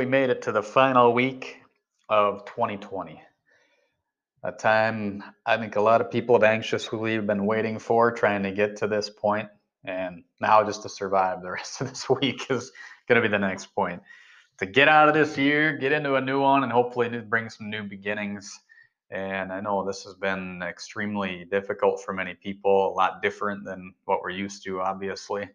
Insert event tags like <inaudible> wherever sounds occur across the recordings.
we made it to the final week of 2020. A time I think a lot of people have anxiously been waiting for, trying to get to this point, and now just to survive the <laughs> rest of this week is going to be the next point. To get out of this year, get into a new one, and hopefully bring some new beginnings. And I know this has been extremely difficult for many people, a lot different than what we're used to, obviously.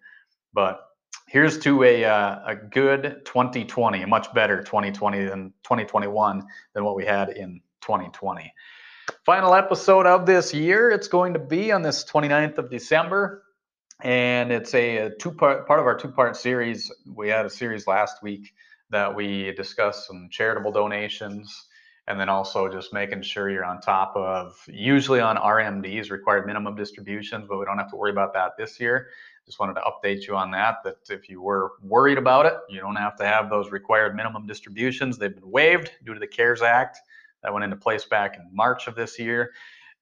But here's to a, uh, a good 2020, a much better 2020 than 2021 than what we had in 2020. Final episode of this year. It's going to be on this 29th of December. And it's a, a two part part of our two part series. We had a series last week that we discussed some charitable donations and then also just making sure you're on top of usually on RMDs required minimum distributions, but we don't have to worry about that this year. Just wanted to update you on that, that if you were worried about it, you don't have to have those required minimum distributions. They've been waived due to the CARES Act that went into place back in March of this year.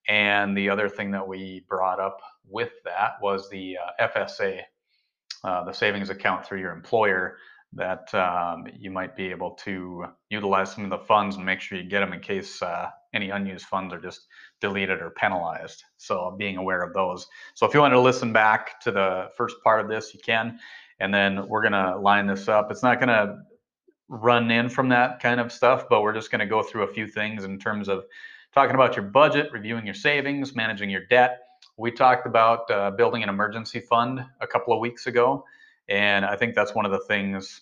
And the other thing that we brought up with that was the uh, FSA, uh, the savings account through your employer that um, you might be able to utilize some of the funds and make sure you get them in case uh, any unused funds are just deleted or penalized. So being aware of those. So if you want to listen back to the first part of this, you can. And then we're going to line this up. It's not going to run in from that kind of stuff, but we're just going to go through a few things in terms of talking about your budget, reviewing your savings, managing your debt. We talked about uh, building an emergency fund a couple of weeks ago. And I think that's one of the things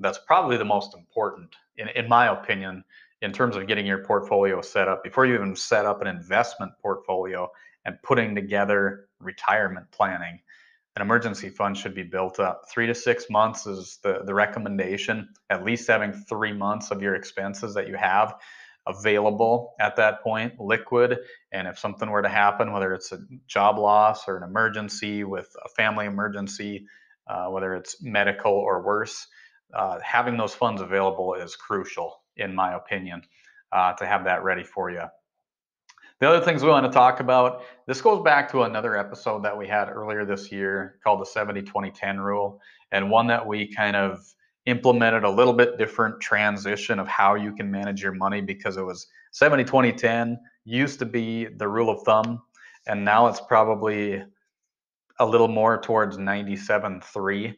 that's probably the most important, in, in my opinion, in terms of getting your portfolio set up. Before you even set up an investment portfolio and putting together retirement planning, an emergency fund should be built up. Three to six months is the, the recommendation, at least having three months of your expenses that you have available at that point, liquid. And if something were to happen, whether it's a job loss or an emergency with a family emergency, uh, whether it's medical or worse, uh, having those funds available is crucial, in my opinion, uh, to have that ready for you. The other things we want to talk about, this goes back to another episode that we had earlier this year called the 70 20 10 rule, and one that we kind of implemented a little bit different transition of how you can manage your money because it was 70 20 10 used to be the rule of thumb, and now it's probably a little more towards 97 3.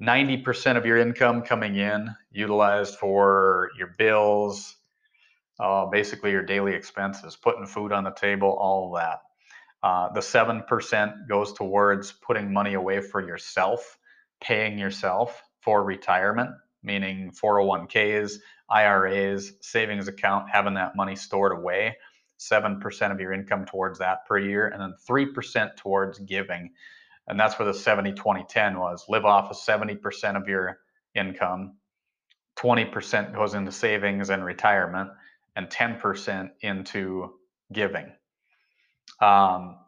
90% of your income coming in utilized for your bills, uh, basically your daily expenses, putting food on the table, all that. Uh, the 7% goes towards putting money away for yourself, paying yourself for retirement, meaning 401ks, IRAs, savings account, having that money stored away. 7% of your income towards that per year, and then 3% towards giving. And that's where the 70 20 10 was live off of 70% of your income, 20% goes into savings and retirement, and 10% into giving. Um,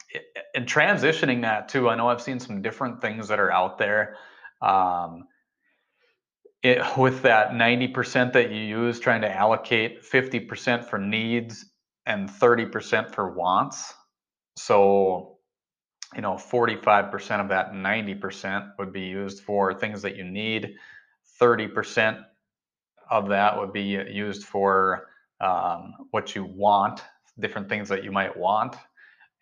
and transitioning that too, I know I've seen some different things that are out there. Um, it, with that 90% that you use, trying to allocate 50% for needs and 30% for wants. So you know 45% of that 90% would be used for things that you need. 30% of that would be used for um, what you want different things that you might want.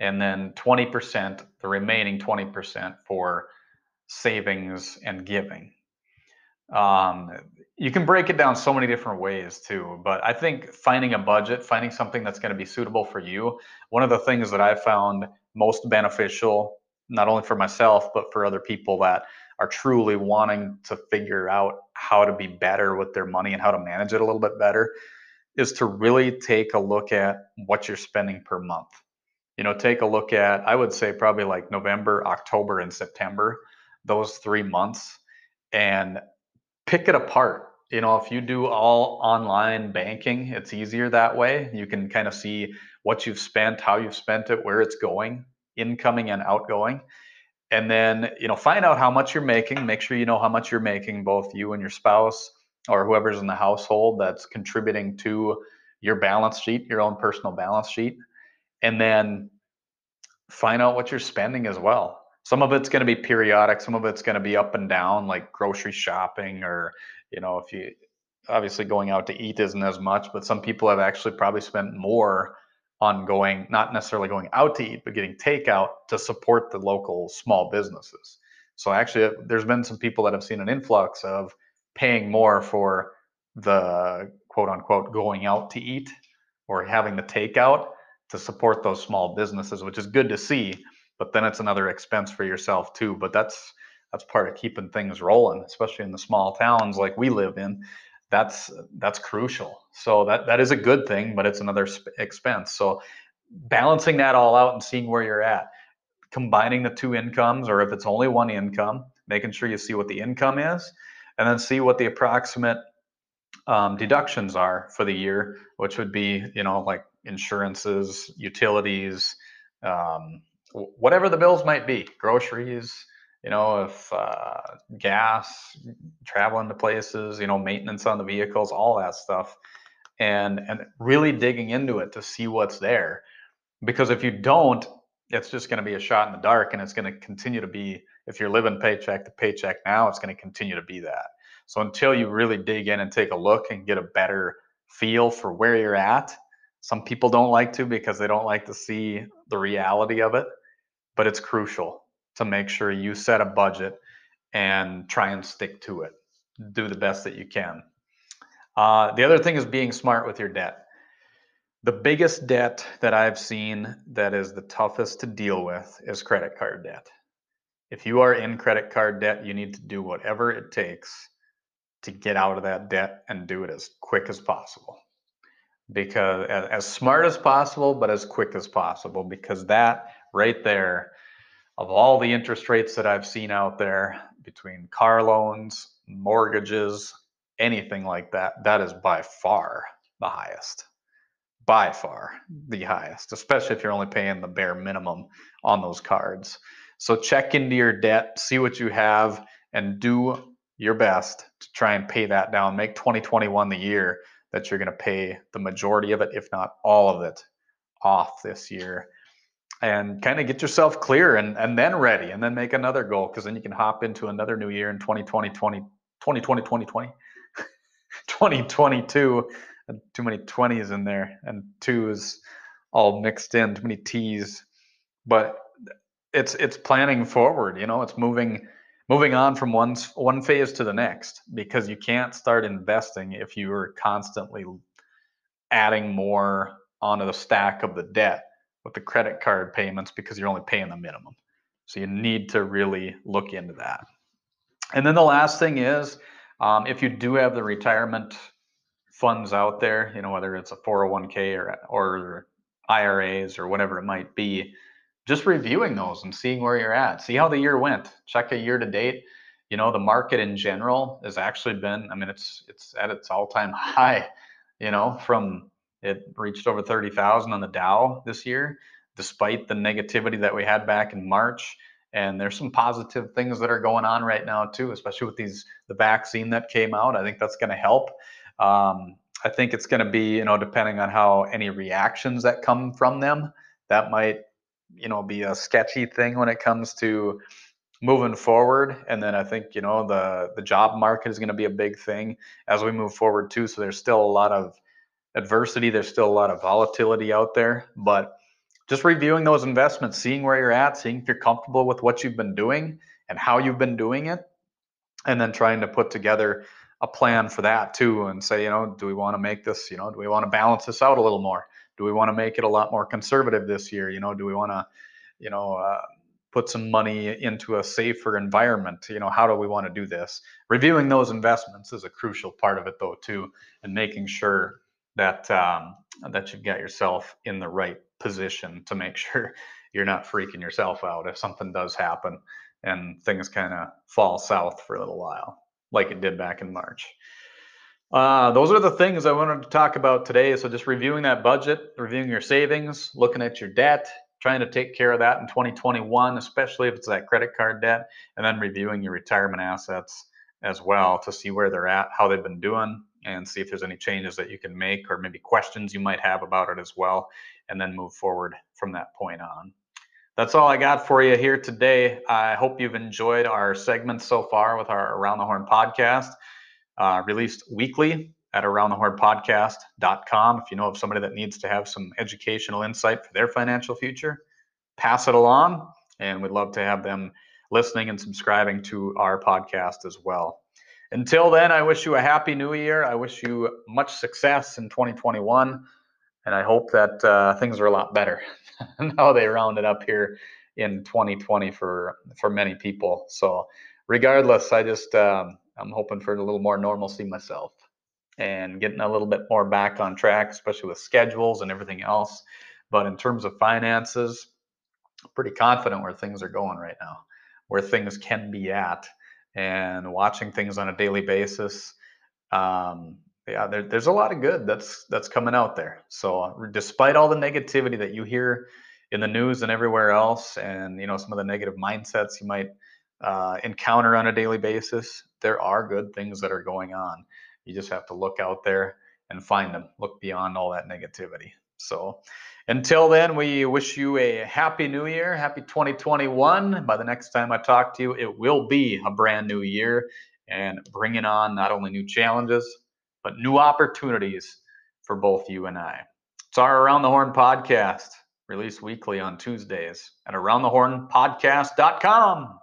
And then 20% the remaining 20% for savings and giving. Um, you can break it down so many different ways too but i think finding a budget finding something that's going to be suitable for you one of the things that i found most beneficial, not only for myself, but for other people that are truly wanting to figure out how to be better with their money and how to manage it a little bit better, is to really take a look at what you're spending per month. You know, take a look at, I would say probably like November, October, and September, those three months, and pick it apart. You know, if you do all online banking, it's easier that way. You can kind of see what you've spent, how you've spent it, where it's going, incoming and outgoing. And then, you know, find out how much you're making. Make sure you know how much you're making, both you and your spouse or whoever's in the household that's contributing to your balance sheet, your own personal balance sheet. And then find out what you're spending as well. Some of it's going to be periodic, some of it's going to be up and down, like grocery shopping, or, you know, if you obviously going out to eat isn't as much, but some people have actually probably spent more on going, not necessarily going out to eat, but getting takeout to support the local small businesses. So actually, uh, there's been some people that have seen an influx of paying more for the quote unquote going out to eat or having the takeout to support those small businesses, which is good to see. But then it's another expense for yourself too. But that's that's part of keeping things rolling, especially in the small towns like we live in. That's that's crucial. So that that is a good thing, but it's another sp- expense. So balancing that all out and seeing where you're at, combining the two incomes, or if it's only one income, making sure you see what the income is, and then see what the approximate um, deductions are for the year, which would be you know like insurances, utilities, um, whatever the bills might be, groceries, you know, if uh, gas, traveling to places, you know, maintenance on the vehicles, all that stuff, and and really digging into it to see what's there, because if you don't, it's just going to be a shot in the dark, and it's going to continue to be. If you're living paycheck to paycheck now, it's going to continue to be that. So until you really dig in and take a look and get a better feel for where you're at, some people don't like to because they don't like to see the reality of it, but it's crucial to make sure you set a budget and try and stick to it. Do the best that you can. Uh, the other thing is being smart with your debt. The biggest debt that I've seen that is the toughest to deal with is credit card debt. If you are in credit card debt, you need to do whatever it takes to get out of that debt and do it as quick as possible. Because as smart as possible, but as quick as possible, because that right there of all the interest rates that I've seen out there between car loans, mortgages, anything like that, that is by far the highest. By far the highest, especially if you're only paying the bare minimum on those cards. So check into your debt, see what you have, and do your best to try and pay that down. Make 2021 the year that you're going to pay the majority of it, if not all of it, off this year and kind of get yourself clear and, and then ready and then make another goal because then you can hop into another new year in 2020 20, 2020 2020 2022 <laughs> too many 20s in there and twos all mixed in too many t's. But it's it's planning forward you know it's moving moving on from one one phase to the next because you can't start investing if you are constantly adding more onto the stack of the debt with the credit card payments because you're only paying the minimum. So you need to really look into that. And then the last thing is um, if you do have the retirement funds out there, you know, whether it's a 401k or, or IRAs or whatever it might be, just reviewing those and seeing where you're at. See how the year went. Check a year to date. You know, the market in general has actually been, I mean, it's it's at its all-time <laughs> high, you know, from it reached over 30,000 on the Dow this year, despite the negativity that we had back in March. And there's some positive things that are going on right now too, especially with these the vaccine that came out. I think that's going to help. Um, I think it's going to be, you know, depending on how any reactions that come from them, that might, you know, be a sketchy thing when it comes to moving forward. And then I think, you know, the the job market is going to be a big thing as we move forward too. So there's still a lot of adversity. There's still a lot of volatility out there, but just reviewing those investments, seeing where you're at, seeing if you're comfortable with what you've been doing and how you've been doing it, and then trying to put together a plan for that too and say, you know, do we want to make this, you know, do we want to balance this out a little more? Do we want to make it a lot more conservative this year? You know, do we want to, you know, uh, put some money into a safer environment? You know, how do we want to do this? Reviewing those investments is a crucial part of it though too, and making sure that um, that you've got yourself in the right position to make <laughs> sure you're not freaking yourself out if something does happen and things kind of fall south for a little while, like it did back in March. Uh, those are the things I wanted to talk about today. So just reviewing that budget, reviewing your savings, looking at your debt, trying to take care of that in 2021, especially if it's that credit card debt, and then reviewing your retirement assets as well to see where they're at, how they've been doing, and see if there's any changes that you can make or maybe questions you might have about it as well, and then move forward from that point on. That's all I got for you here today. I hope you've enjoyed our segments so far with our Around the Horn podcast, uh, released weekly. at aroundthehornpodcast.com. If you know of somebody that needs to have some educational insight for their financial future, pass it along. And we'd love to have them listening and subscribing to our podcast as well. Until then, I wish you a happy new year. I wish you much success in 2021. And I hope that uh, things are a lot better <laughs> now they rounded up here in 2020 for for many people. So regardless, I just um, I'm hoping for a little more normalcy myself and getting a little bit more back on track, especially with schedules and everything else. But in terms of finances, pretty confident where things are going right now, where things can be at, and watching things on a daily basis. Um, yeah, there, there's a lot of good that's that's coming out there. So despite all the negativity that you hear in the news and everywhere else, and you know some of the negative mindsets you might uh, encounter on a daily basis, there are good things that are going on. You just have to look out there and find them. Look beyond all that negativity. So until then, we wish you a happy new year, happy 2021. By the next time I talk to you, it will be a brand new year and bringing on not only new challenges, but new opportunities for both you and I. It's our Around the Horn podcast, released weekly on Tuesdays at aroundthehornpodcast.com.